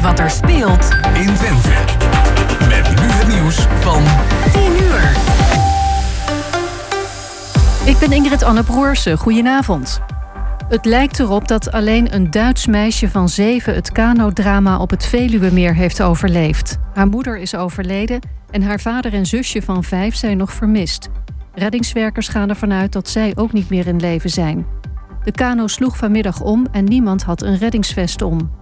weet wat er speelt in Twente. Met nu het nieuws van 10 uur. Ik ben Ingrid Anne Broersen. Goedenavond. Het lijkt erop dat alleen een Duits meisje van zeven het kanodrama op het Veluwemeer heeft overleefd. Haar moeder is overleden en haar vader en zusje van vijf zijn nog vermist. Reddingswerkers gaan ervan uit dat zij ook niet meer in leven zijn. De kano sloeg vanmiddag om en niemand had een reddingsvest om.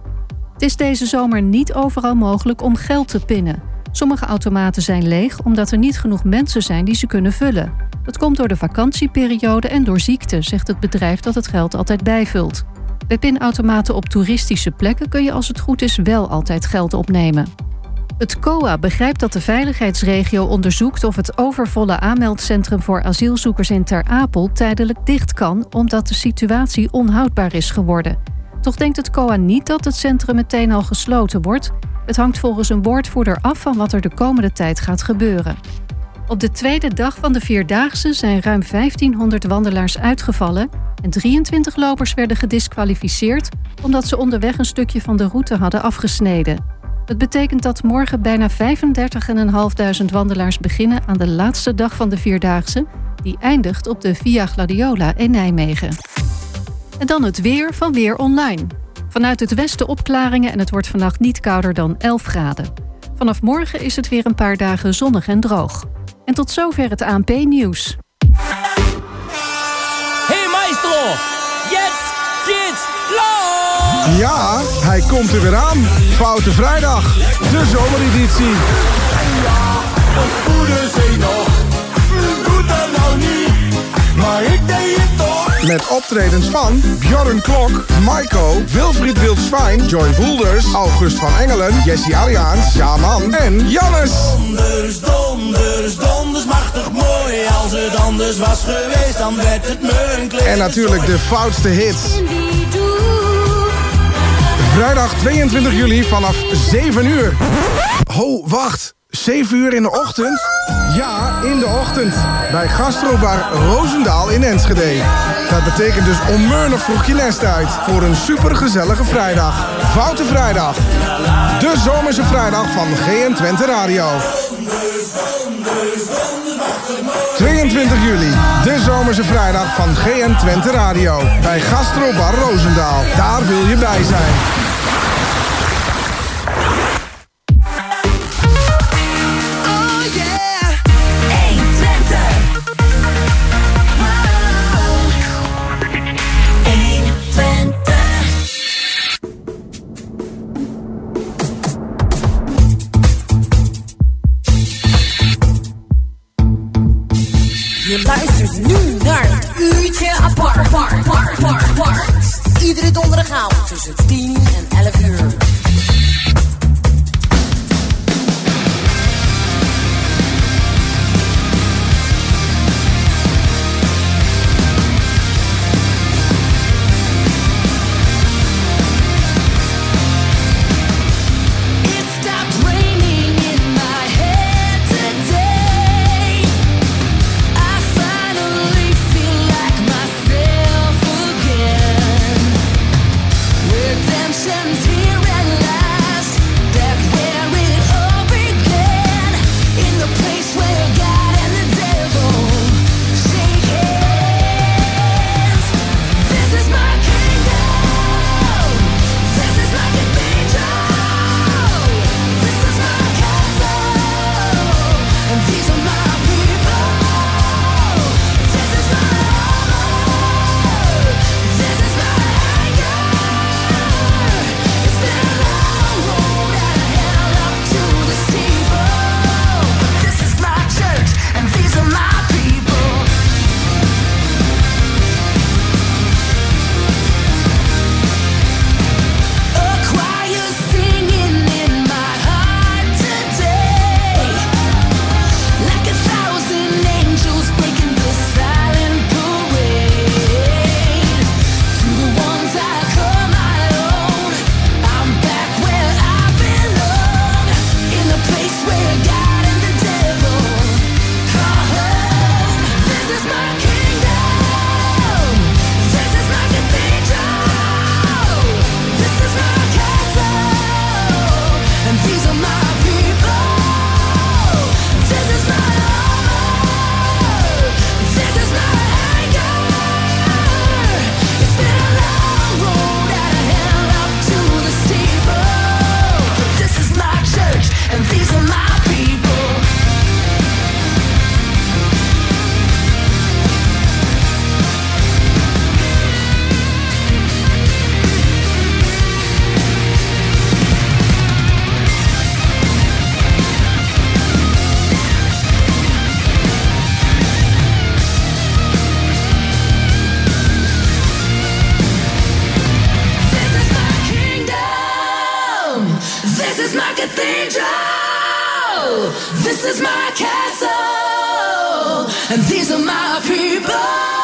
Het is deze zomer niet overal mogelijk om geld te pinnen. Sommige automaten zijn leeg omdat er niet genoeg mensen zijn die ze kunnen vullen. Dat komt door de vakantieperiode en door ziekte, zegt het bedrijf dat het geld altijd bijvult. Bij pinautomaten op toeristische plekken kun je als het goed is wel altijd geld opnemen. Het COA begrijpt dat de veiligheidsregio onderzoekt of het overvolle aanmeldcentrum voor asielzoekers in Ter Apel tijdelijk dicht kan, omdat de situatie onhoudbaar is geworden. Toch denkt het COA niet dat het centrum meteen al gesloten wordt. Het hangt volgens een woordvoerder af van wat er de komende tijd gaat gebeuren. Op de tweede dag van de Vierdaagse zijn ruim 1500 wandelaars uitgevallen en 23 lopers werden gedisqualificeerd omdat ze onderweg een stukje van de route hadden afgesneden. Het betekent dat morgen bijna 35.500 wandelaars beginnen aan de laatste dag van de Vierdaagse, die eindigt op de Via Gladiola in Nijmegen. En dan het weer van Weer Online. Vanuit het westen opklaringen en het wordt vannacht niet kouder dan 11 graden. Vanaf morgen is het weer een paar dagen zonnig en droog. En tot zover het ANP-nieuws. Hey maestro, jetzt geht's los! Ja, hij komt er weer aan. Foute Vrijdag, de zomereditie. Ze nog, Met optredens van Bjorn Klok, Maiko, Wilfried Wildschwein, Joy Voelders, August van Engelen, Jesse Ariaans, Jaman en Jannes. Donders, donders, donders, machtig mooi. Als het anders was geweest, dan werd het me. En natuurlijk de foutste hits. Vrijdag 22 juli vanaf 7 uur. Ho, wacht. 7 uur in de ochtend? Ja, in de ochtend. Bij Gastrobar Roosendaal in Enschede. Dat betekent dus onmeunig vroeg je nest uit. Voor een supergezellige vrijdag. Foute Vrijdag. De zomerse vrijdag van GN Twente Radio. 22 juli. De zomerse vrijdag van GN Twente Radio. Bij Gastrobar Roosendaal. Daar wil je bij zijn. Donderdagavond tussen 10 en 11 This is my castle. And these are my people.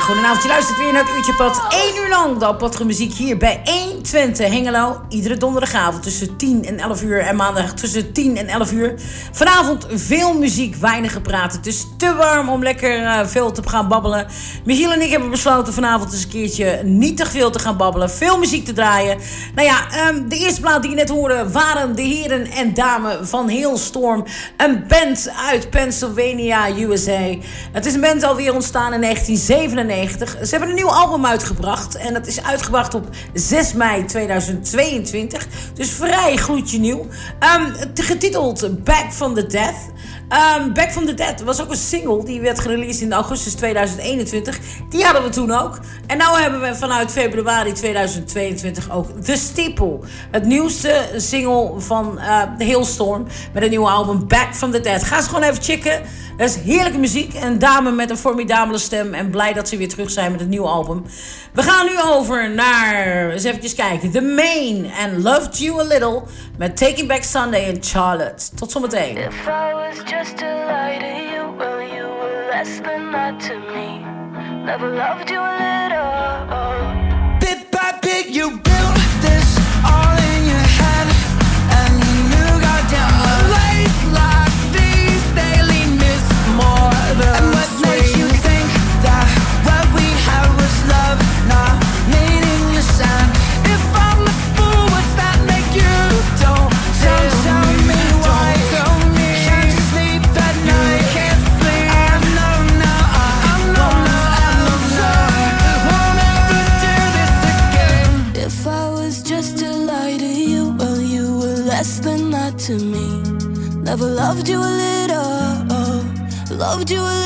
Goedenavond. Je luistert weer naar het uurtje pad. 1 uur lang de muziek hier bij 120 Hengelo. Iedere donderdagavond tussen 10 en 11 uur. En maandag tussen 10 en 11 uur. Vanavond veel muziek, weinig gepraat. Het is te warm om lekker eh, veel te gaan babbelen. Michiel en ik hebben besloten vanavond eens een keertje niet te veel te gaan babbelen. Veel muziek te draaien. Nou ja, ehm, de eerste plaat die je net hoorde waren de heren en dames van Hailstorm. Een band uit Pennsylvania, USA. Het is een band alweer ontstaan in 1997. Ze hebben een nieuw album uitgebracht. En dat is uitgebracht op 6 mei 2022. Dus vrij gloedje nieuw. Ehm, getiteld Back from the Death. Ehm, Back from the Dead was ook een single. Die werd gereleased in augustus 2021. Die hadden we toen ook. En nu hebben we vanuit februari 2022 ook The Steeple. Het nieuwste single van The Hailstorm. Met een nieuwe album Back from the Dead. Ga ze gewoon even checken. Dat is heerlijke muziek. Een dame met een formidabele stem. En blij dat ze weer terug zijn met het nieuwe album. We gaan nu over naar... Eens even kijken. The Main and Loved You A Little. Met Taking Back Sunday in Charlotte. Tot zometeen. Just to lie to you, well, you were less than that to me. Never loved you loved you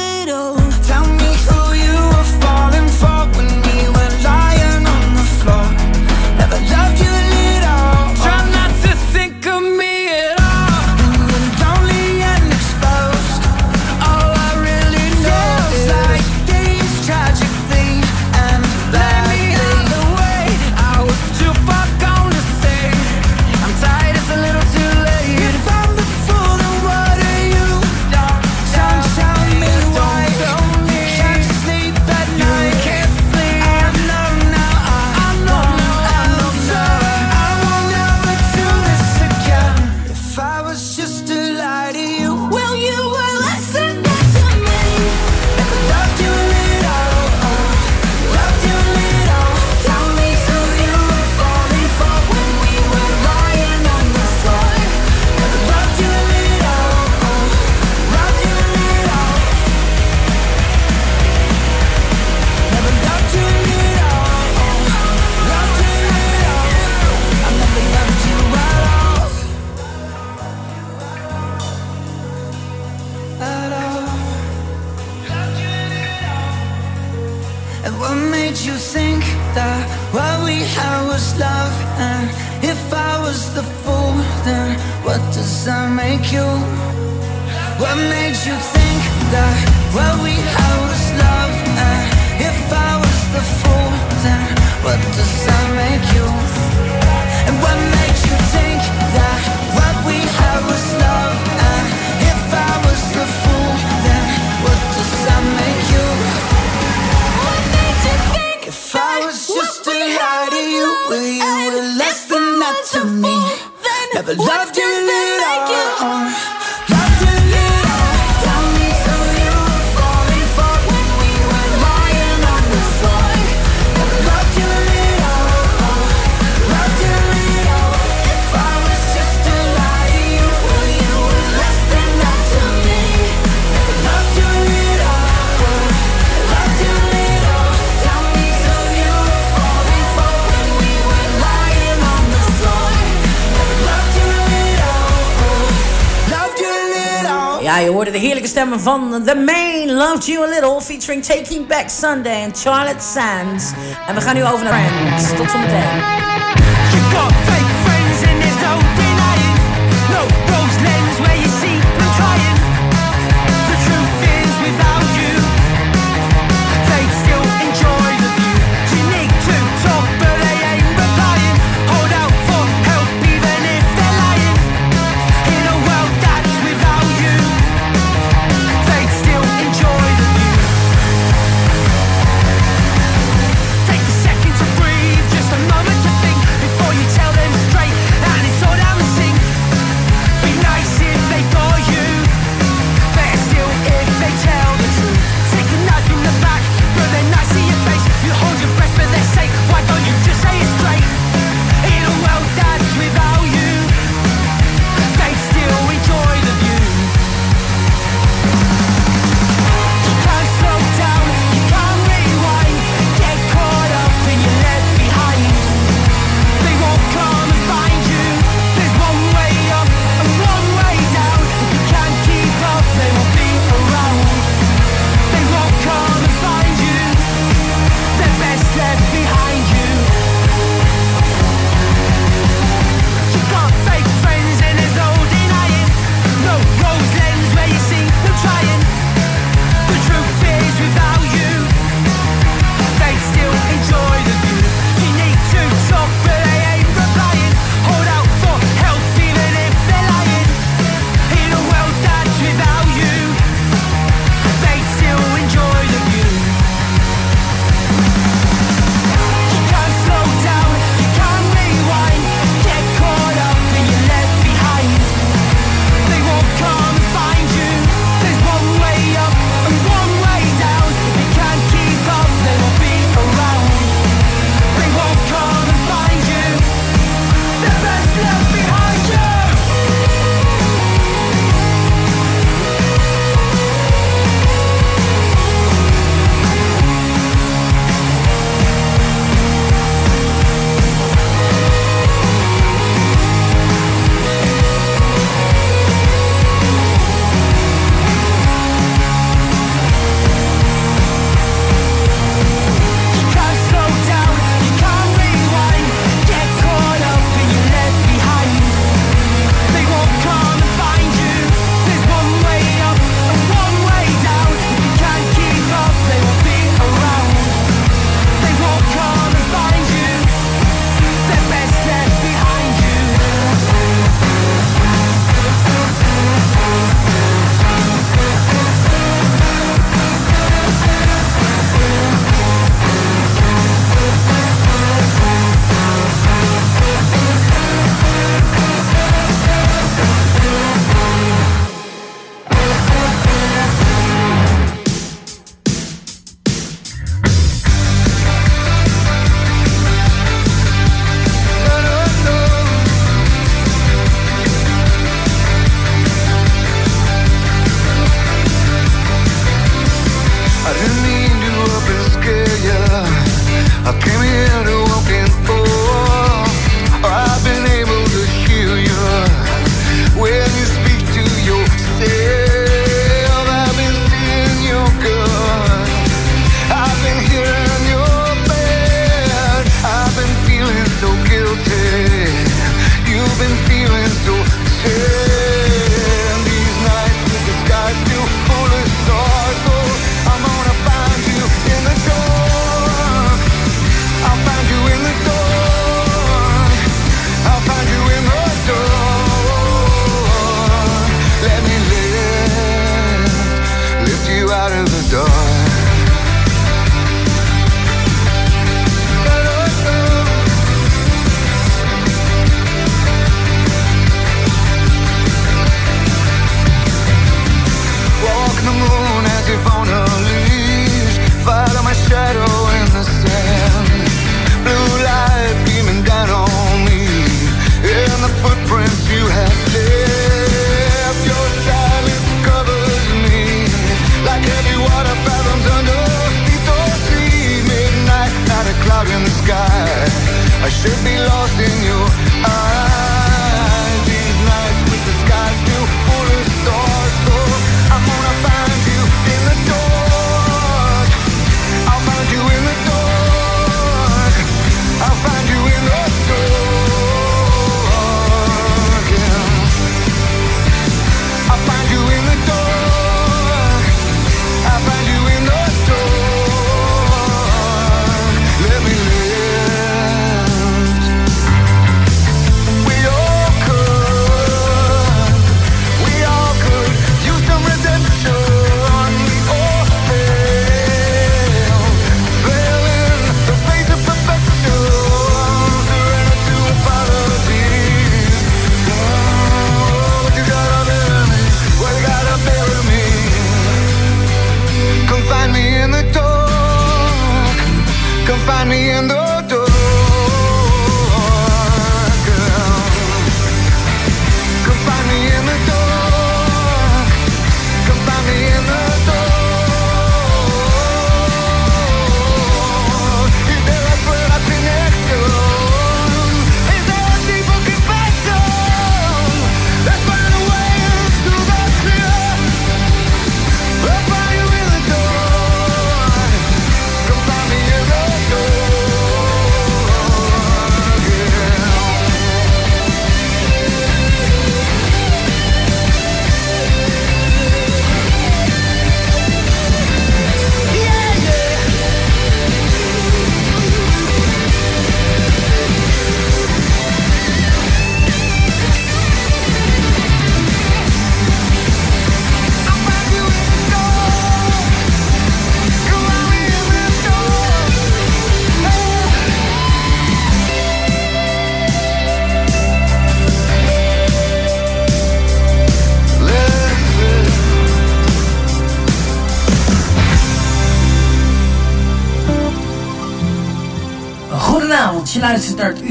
van The Main Loved You A Little featuring Taking Back Sunday and Charlotte Sands. En we gaan nu over naar Friends. Tot zometeen.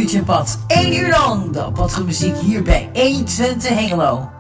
Uurtje Bad. 1 uur lang de muziek hier bij 120 Hengelo.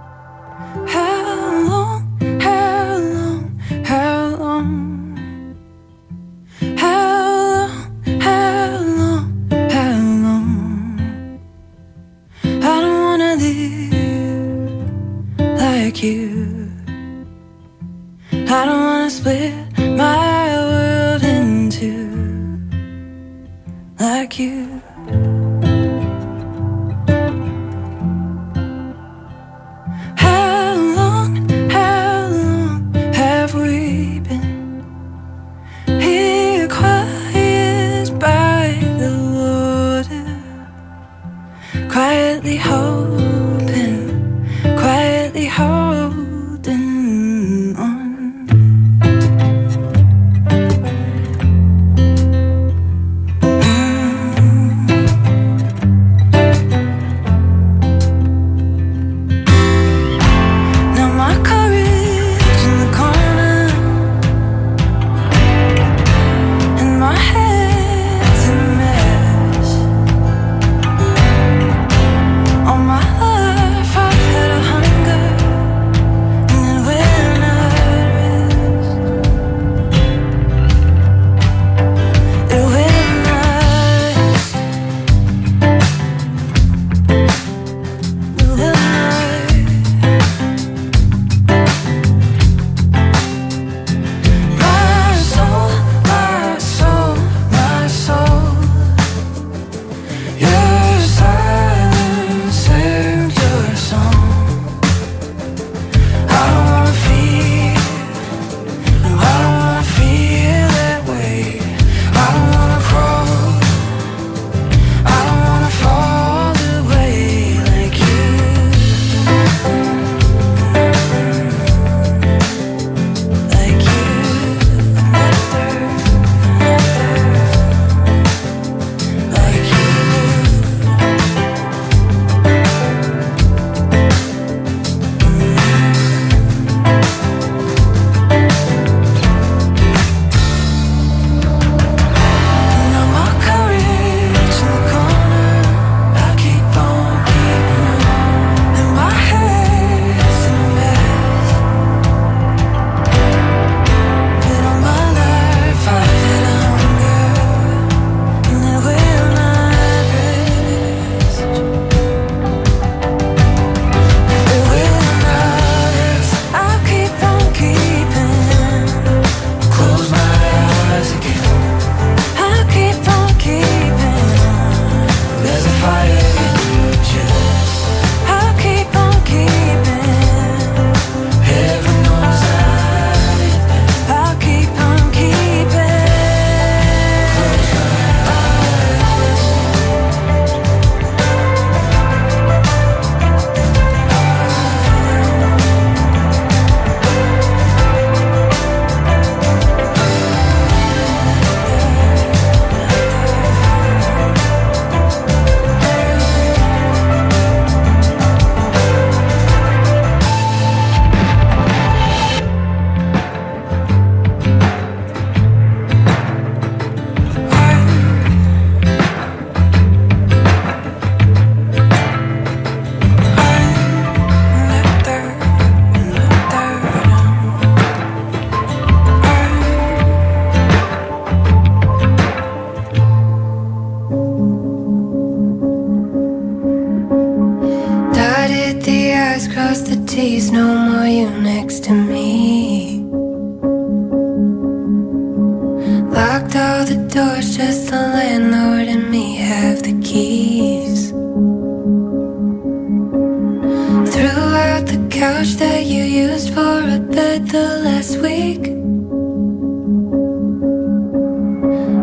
that the last week.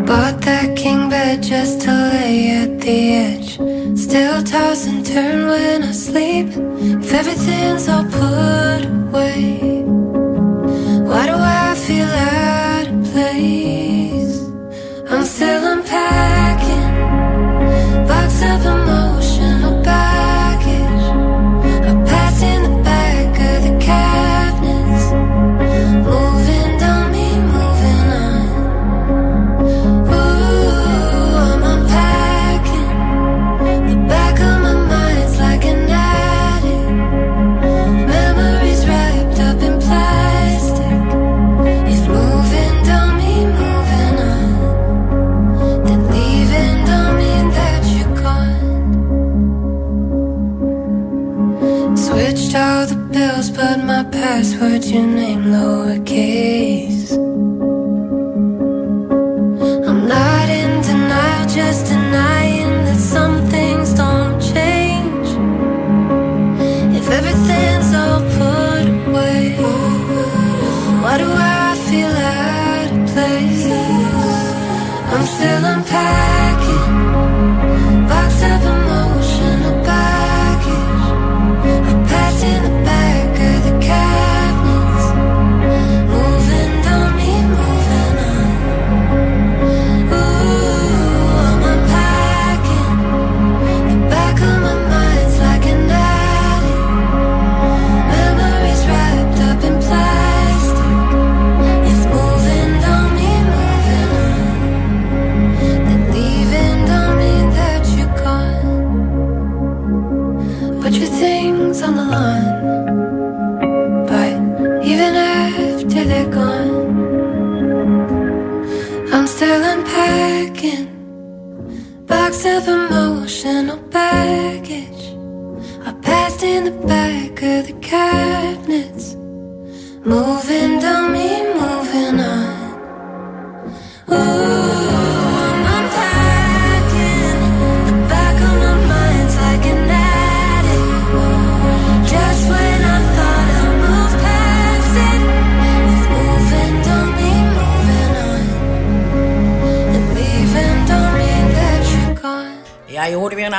Bought that king bed just to lay at the edge. Still toss and turn when I sleep. If everything's all put away Why do I feel out of place? I'm still unpacking. Box up emotions your name, Lord.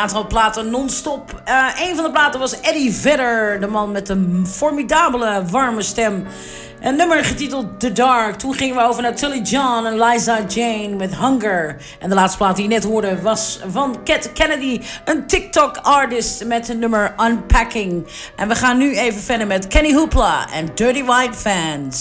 aantal platen non-stop. Uh, een van de platen was Eddie Vedder, de man met een formidabele warme stem. Een nummer getiteld The Dark. Toen gingen we over naar Tully John en Liza Jane met Hunger. En de laatste plaat die je net hoorde was van Cat Kennedy, een TikTok-artist met het nummer Unpacking. En we gaan nu even verder met Kenny Hoopla en Dirty White Fans.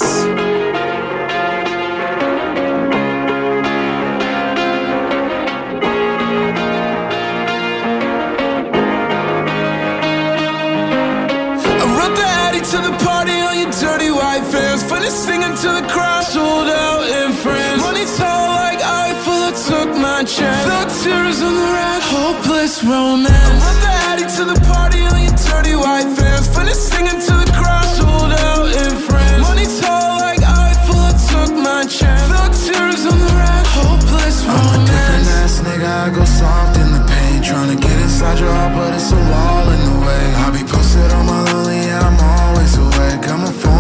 sunshine. tears on the run, hopeless romance. I'm the addict to the party on your dirty white fans. Finish singing to the crowd, sold out in France. Money tall like Eiffel, I took my chance. Luxuries on the run, hopeless romance. I'm a different ass nigga, I go soft in the paint. Trying to get inside your heart, but it's a wall in the way. I be posted on my lonely, yeah, I'm always awake. I'm a fool.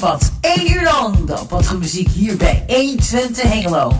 Wat 1 uur lang de Padgoed Muziek hier bij 120 Hengelo.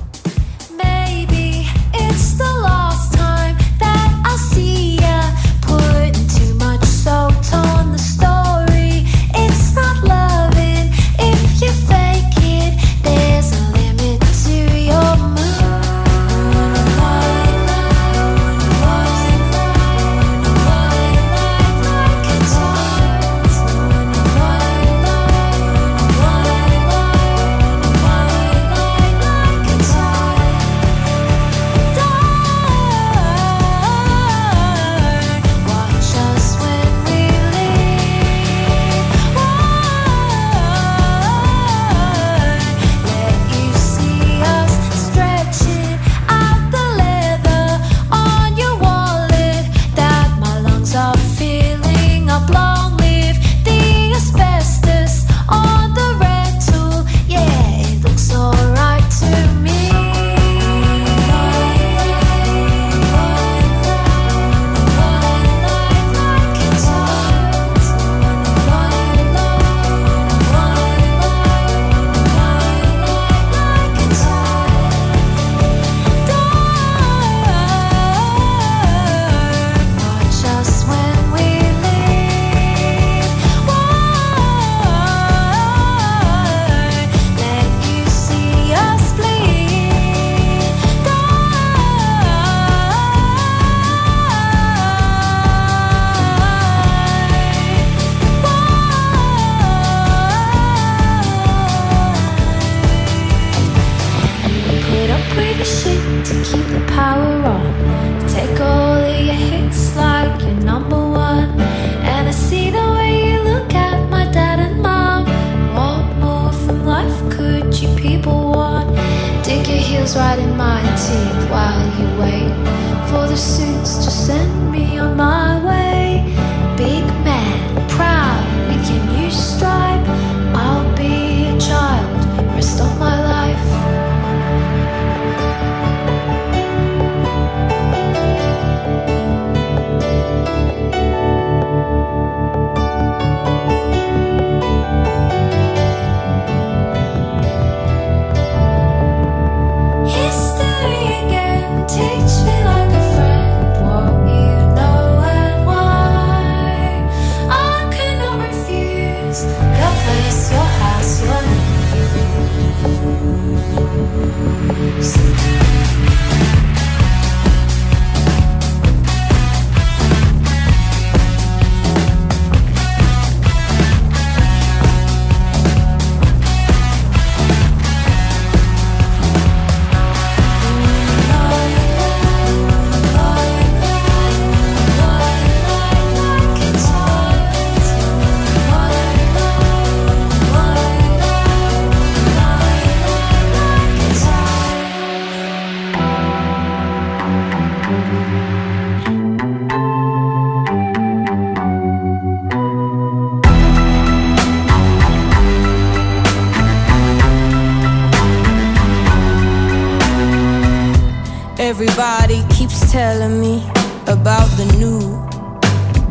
Telling me about the new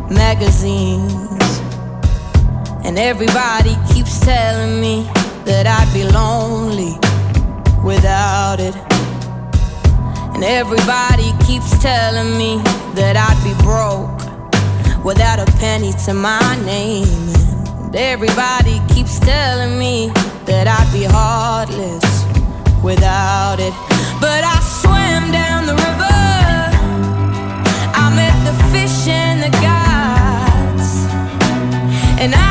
magazines. And everybody keeps telling me that I'd be lonely without it. And everybody keeps telling me that I'd be broke without a penny to my name. And everybody keeps telling me that I'd be heartless without it. But I And I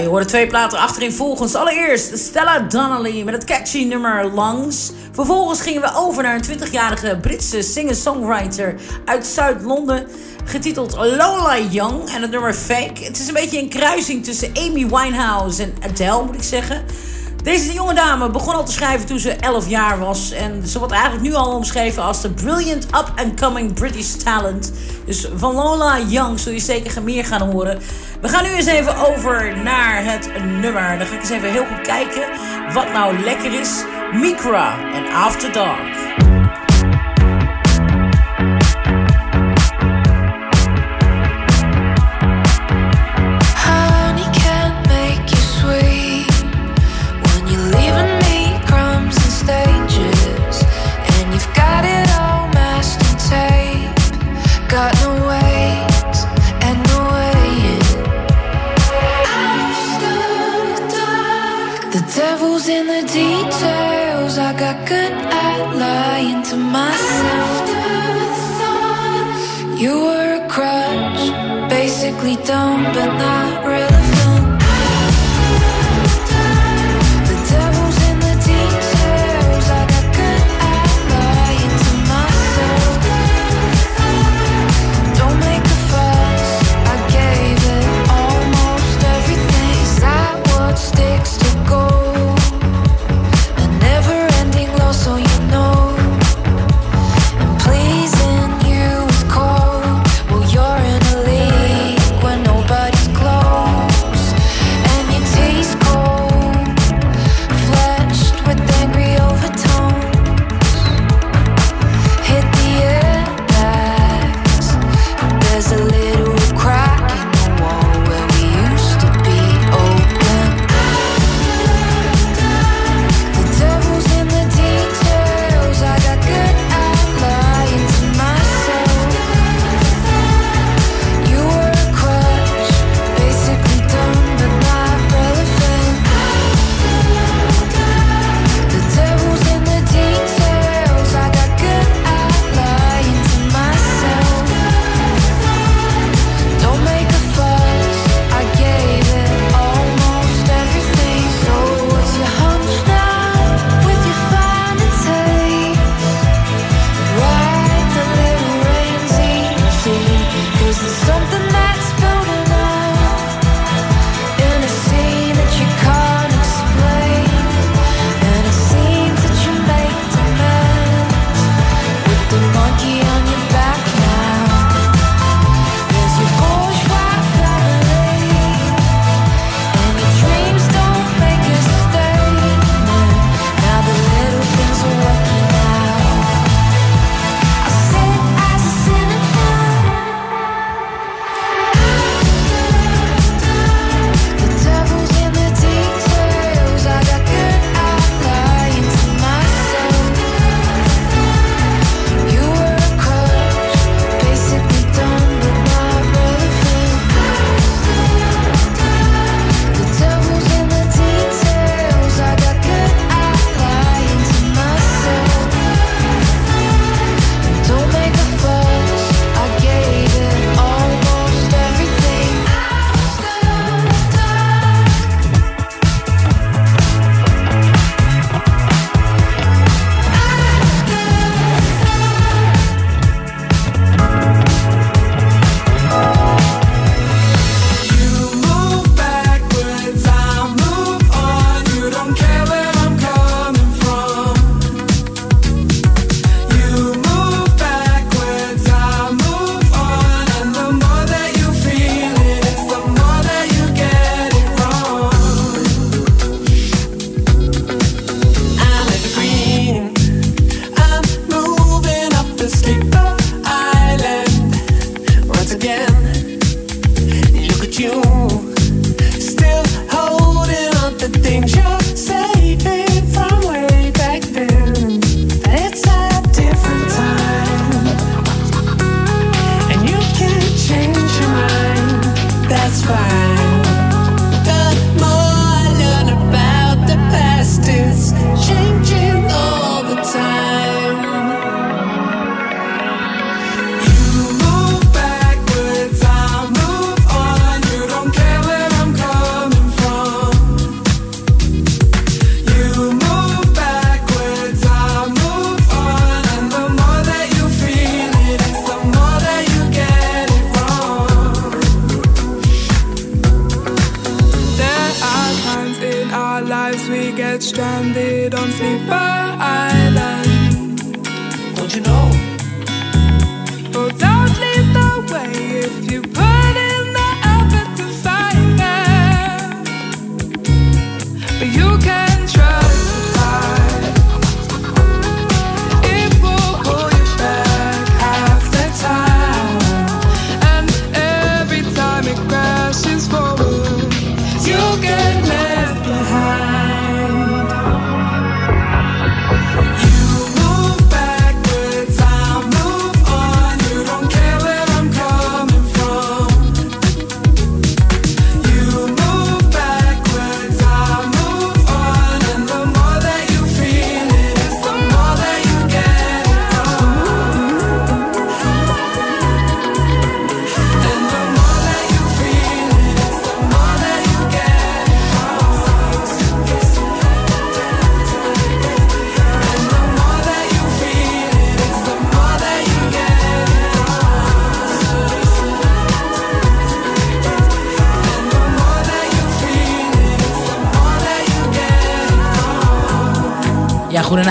Je hoorde twee platen achterin volgens. Allereerst Stella Donnelly met het catchy nummer Langs. Vervolgens gingen we over naar een 20-jarige Britse singer-songwriter uit Zuid-Londen. Getiteld Lola Young en het nummer Fake. Het is een beetje een kruising tussen Amy Winehouse en Adele, moet ik zeggen. Deze jonge dame begon al te schrijven toen ze 11 jaar was. En ze wordt eigenlijk nu al omschreven als de brilliant up-and-coming British talent. Dus van Lola Young zul je zeker meer gaan horen. We gaan nu eens even over naar het nummer. Dan ga ik eens even heel goed kijken wat nou lekker is. Mikra en After Dark.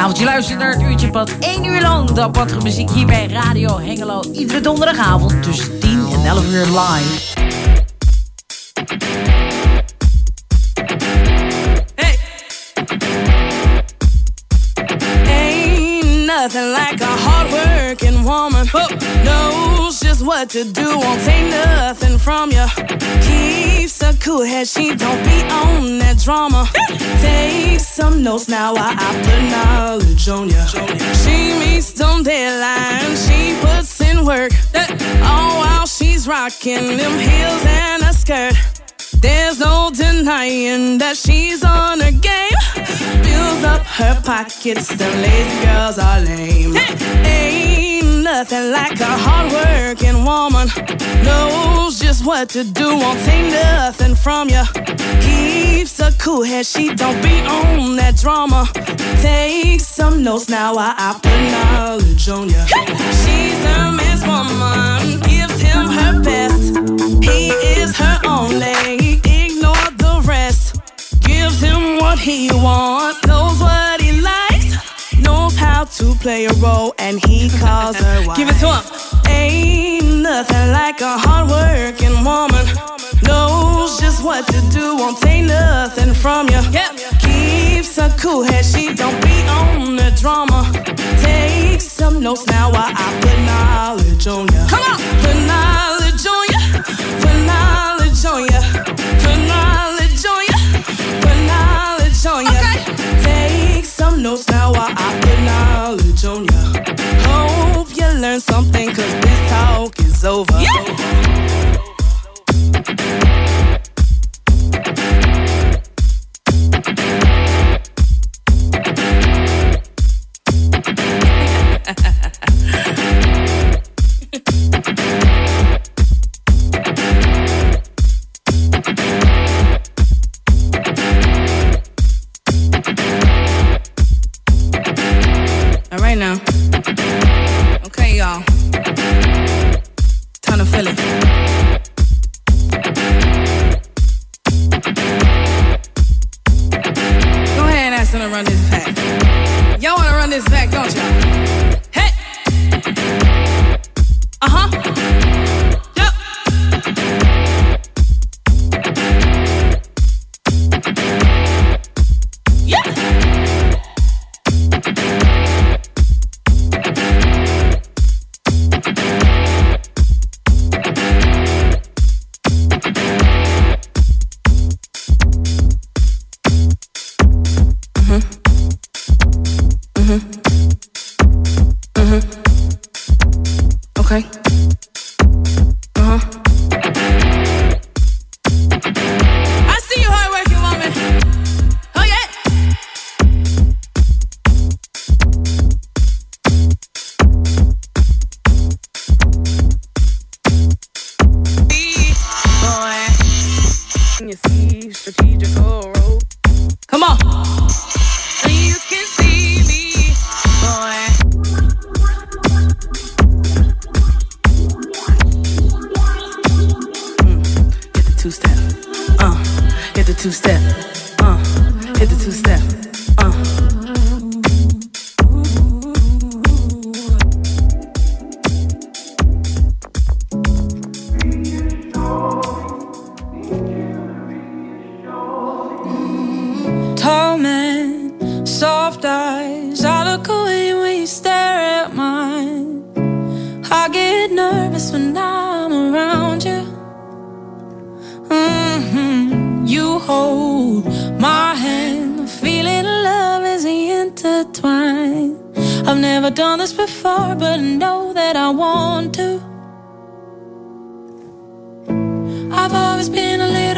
Goedenavond. Je luistert naar het uurtje pad. 1 uur lang aparte muziek hier bij Radio Hengelo. Iedere donderdagavond tussen 10 en 11 uur live. Ain't nothing like a hardworking woman. Knows just what to do, won't take nothing head, she don't be on that drama. Take some notes now while I put knowledge on ya. She meets some deadlines, she puts in work. All while she's rocking them heels and a skirt. There's no denying that she's on her game. Fills up her pockets, the lazy girls are lame. Ain't nothing like a hardworking woman. Knows just what to do, won't take nothing from you. Keeps a cool head, she don't be on that drama. Take some notes now while I put knowledge on ya. She's a man's woman, gives him her best. He is her only, ignore the rest. Gives him what he wants, knows what he knows how to play a role, and he calls her wife. Give it to him. Ain't nothing like a hardworking woman. Knows just what to do, won't take nothing from you. Keeps a cool head, she don't be on the drama. Take some notes now while I put knowledge on ya. Come on, put knowledge Notes now while I put knowledge on ya. Hope you learn something, cause this talk is over. All Time to it. Go ahead and ask them to run this back. Y'all wanna run this back, don't y'all?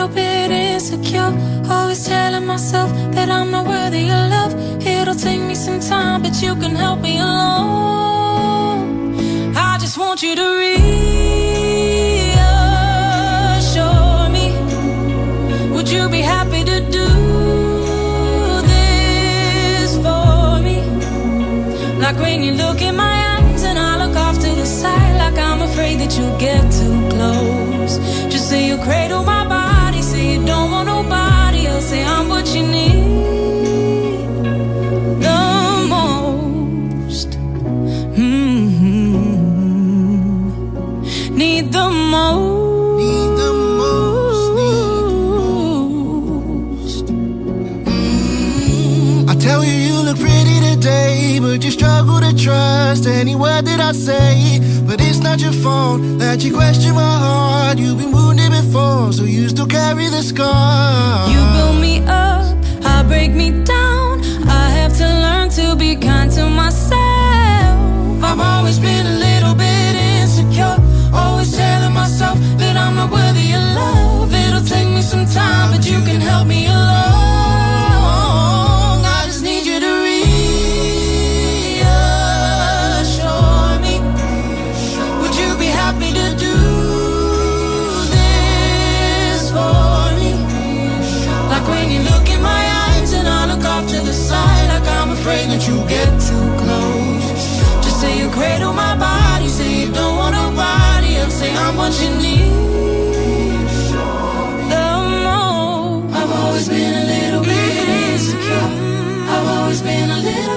Bit insecure. Always telling myself that I'm not worthy of love. It'll take me some time, but you can help me along. I just want you to reassure me. Would you be happy to do this for me? Like when you look in my eyes and I look off to the side, like I'm afraid that you'll get too close. Just say you cradle my trust any word that I say. But it's not your fault that you question my heart. You've been wounded before, so you still carry the scar. You build me up, I break me down. I have to learn to be kind to myself. I've always been a little bit insecure, always telling myself that I'm not worthy of love. It'll take me some time, but you can help me along. Say I'm what you need. Most. I've always been a little bit mm-hmm. insecure. I've always been a little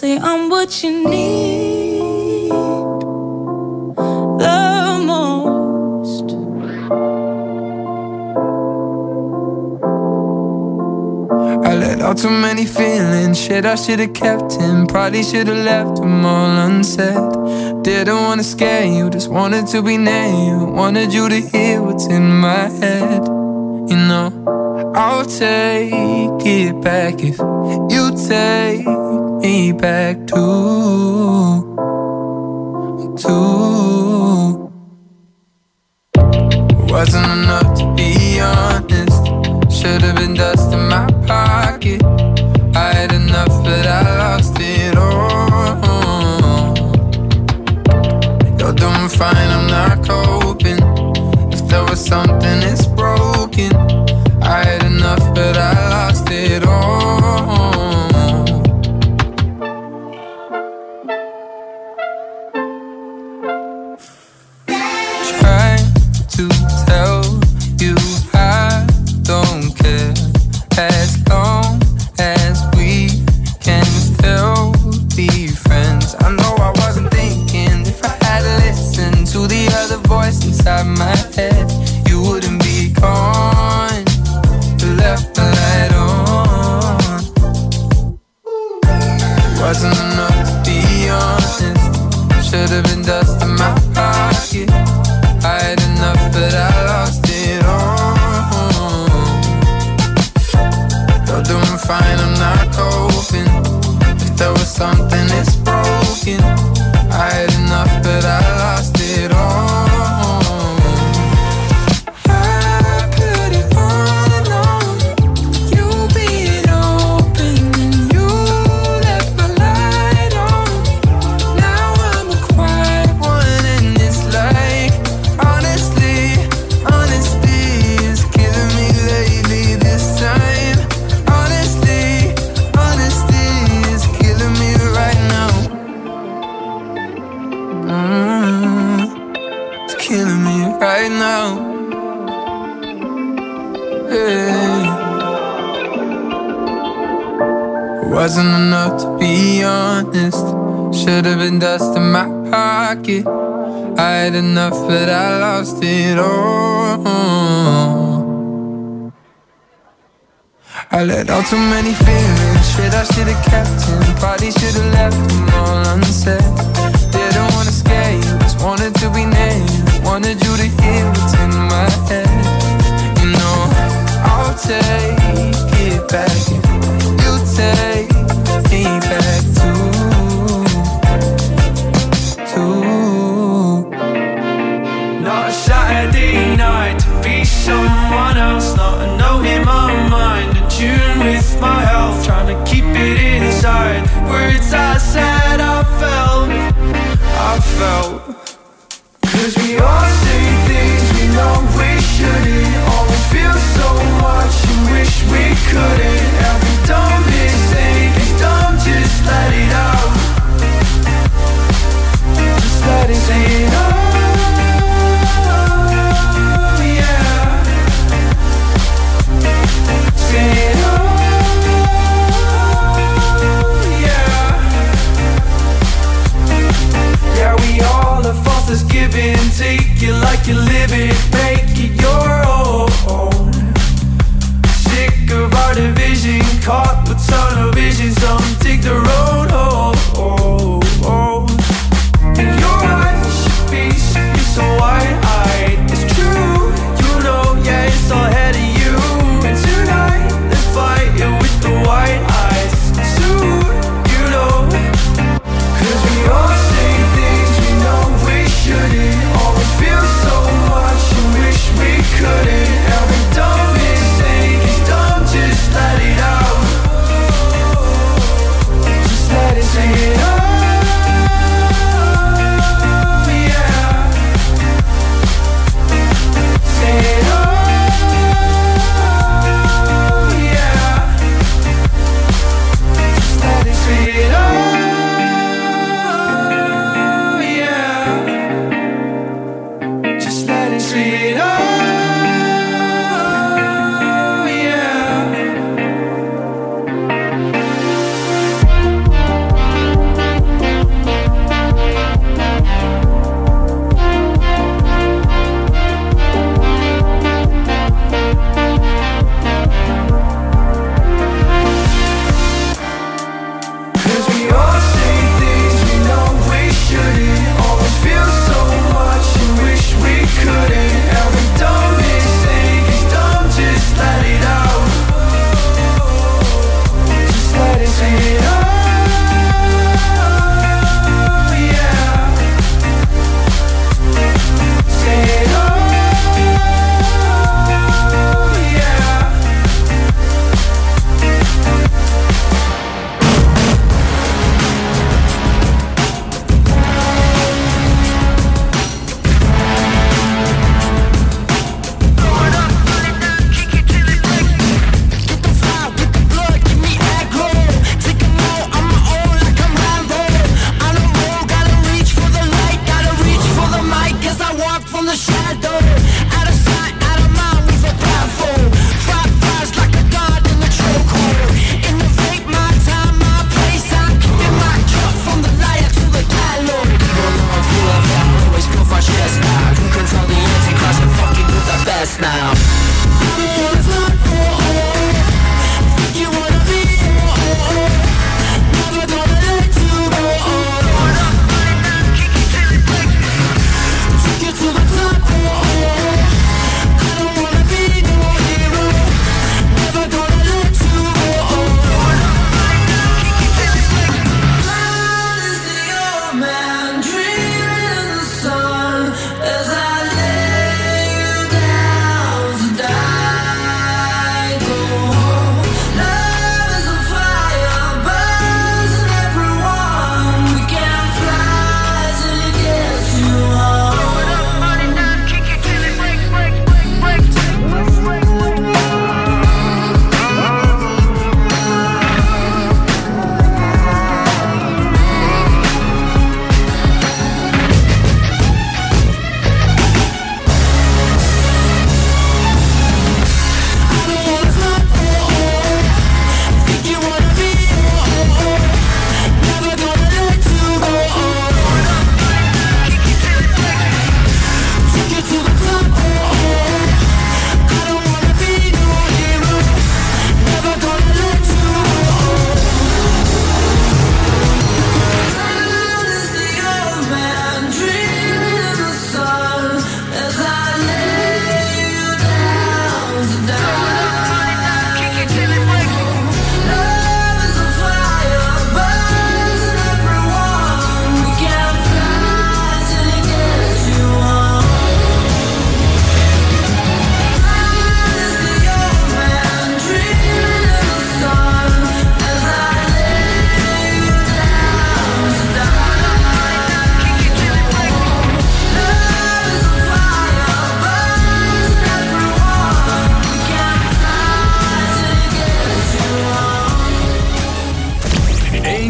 say I'm what you need the most. I let out too many feelings, shit I should've kept in. Probably should've left them all unsaid. Didn't wanna scare you, just wanted to be near you. Wanted you to hear what's in my head. You know, I'll take it back if you take me back too.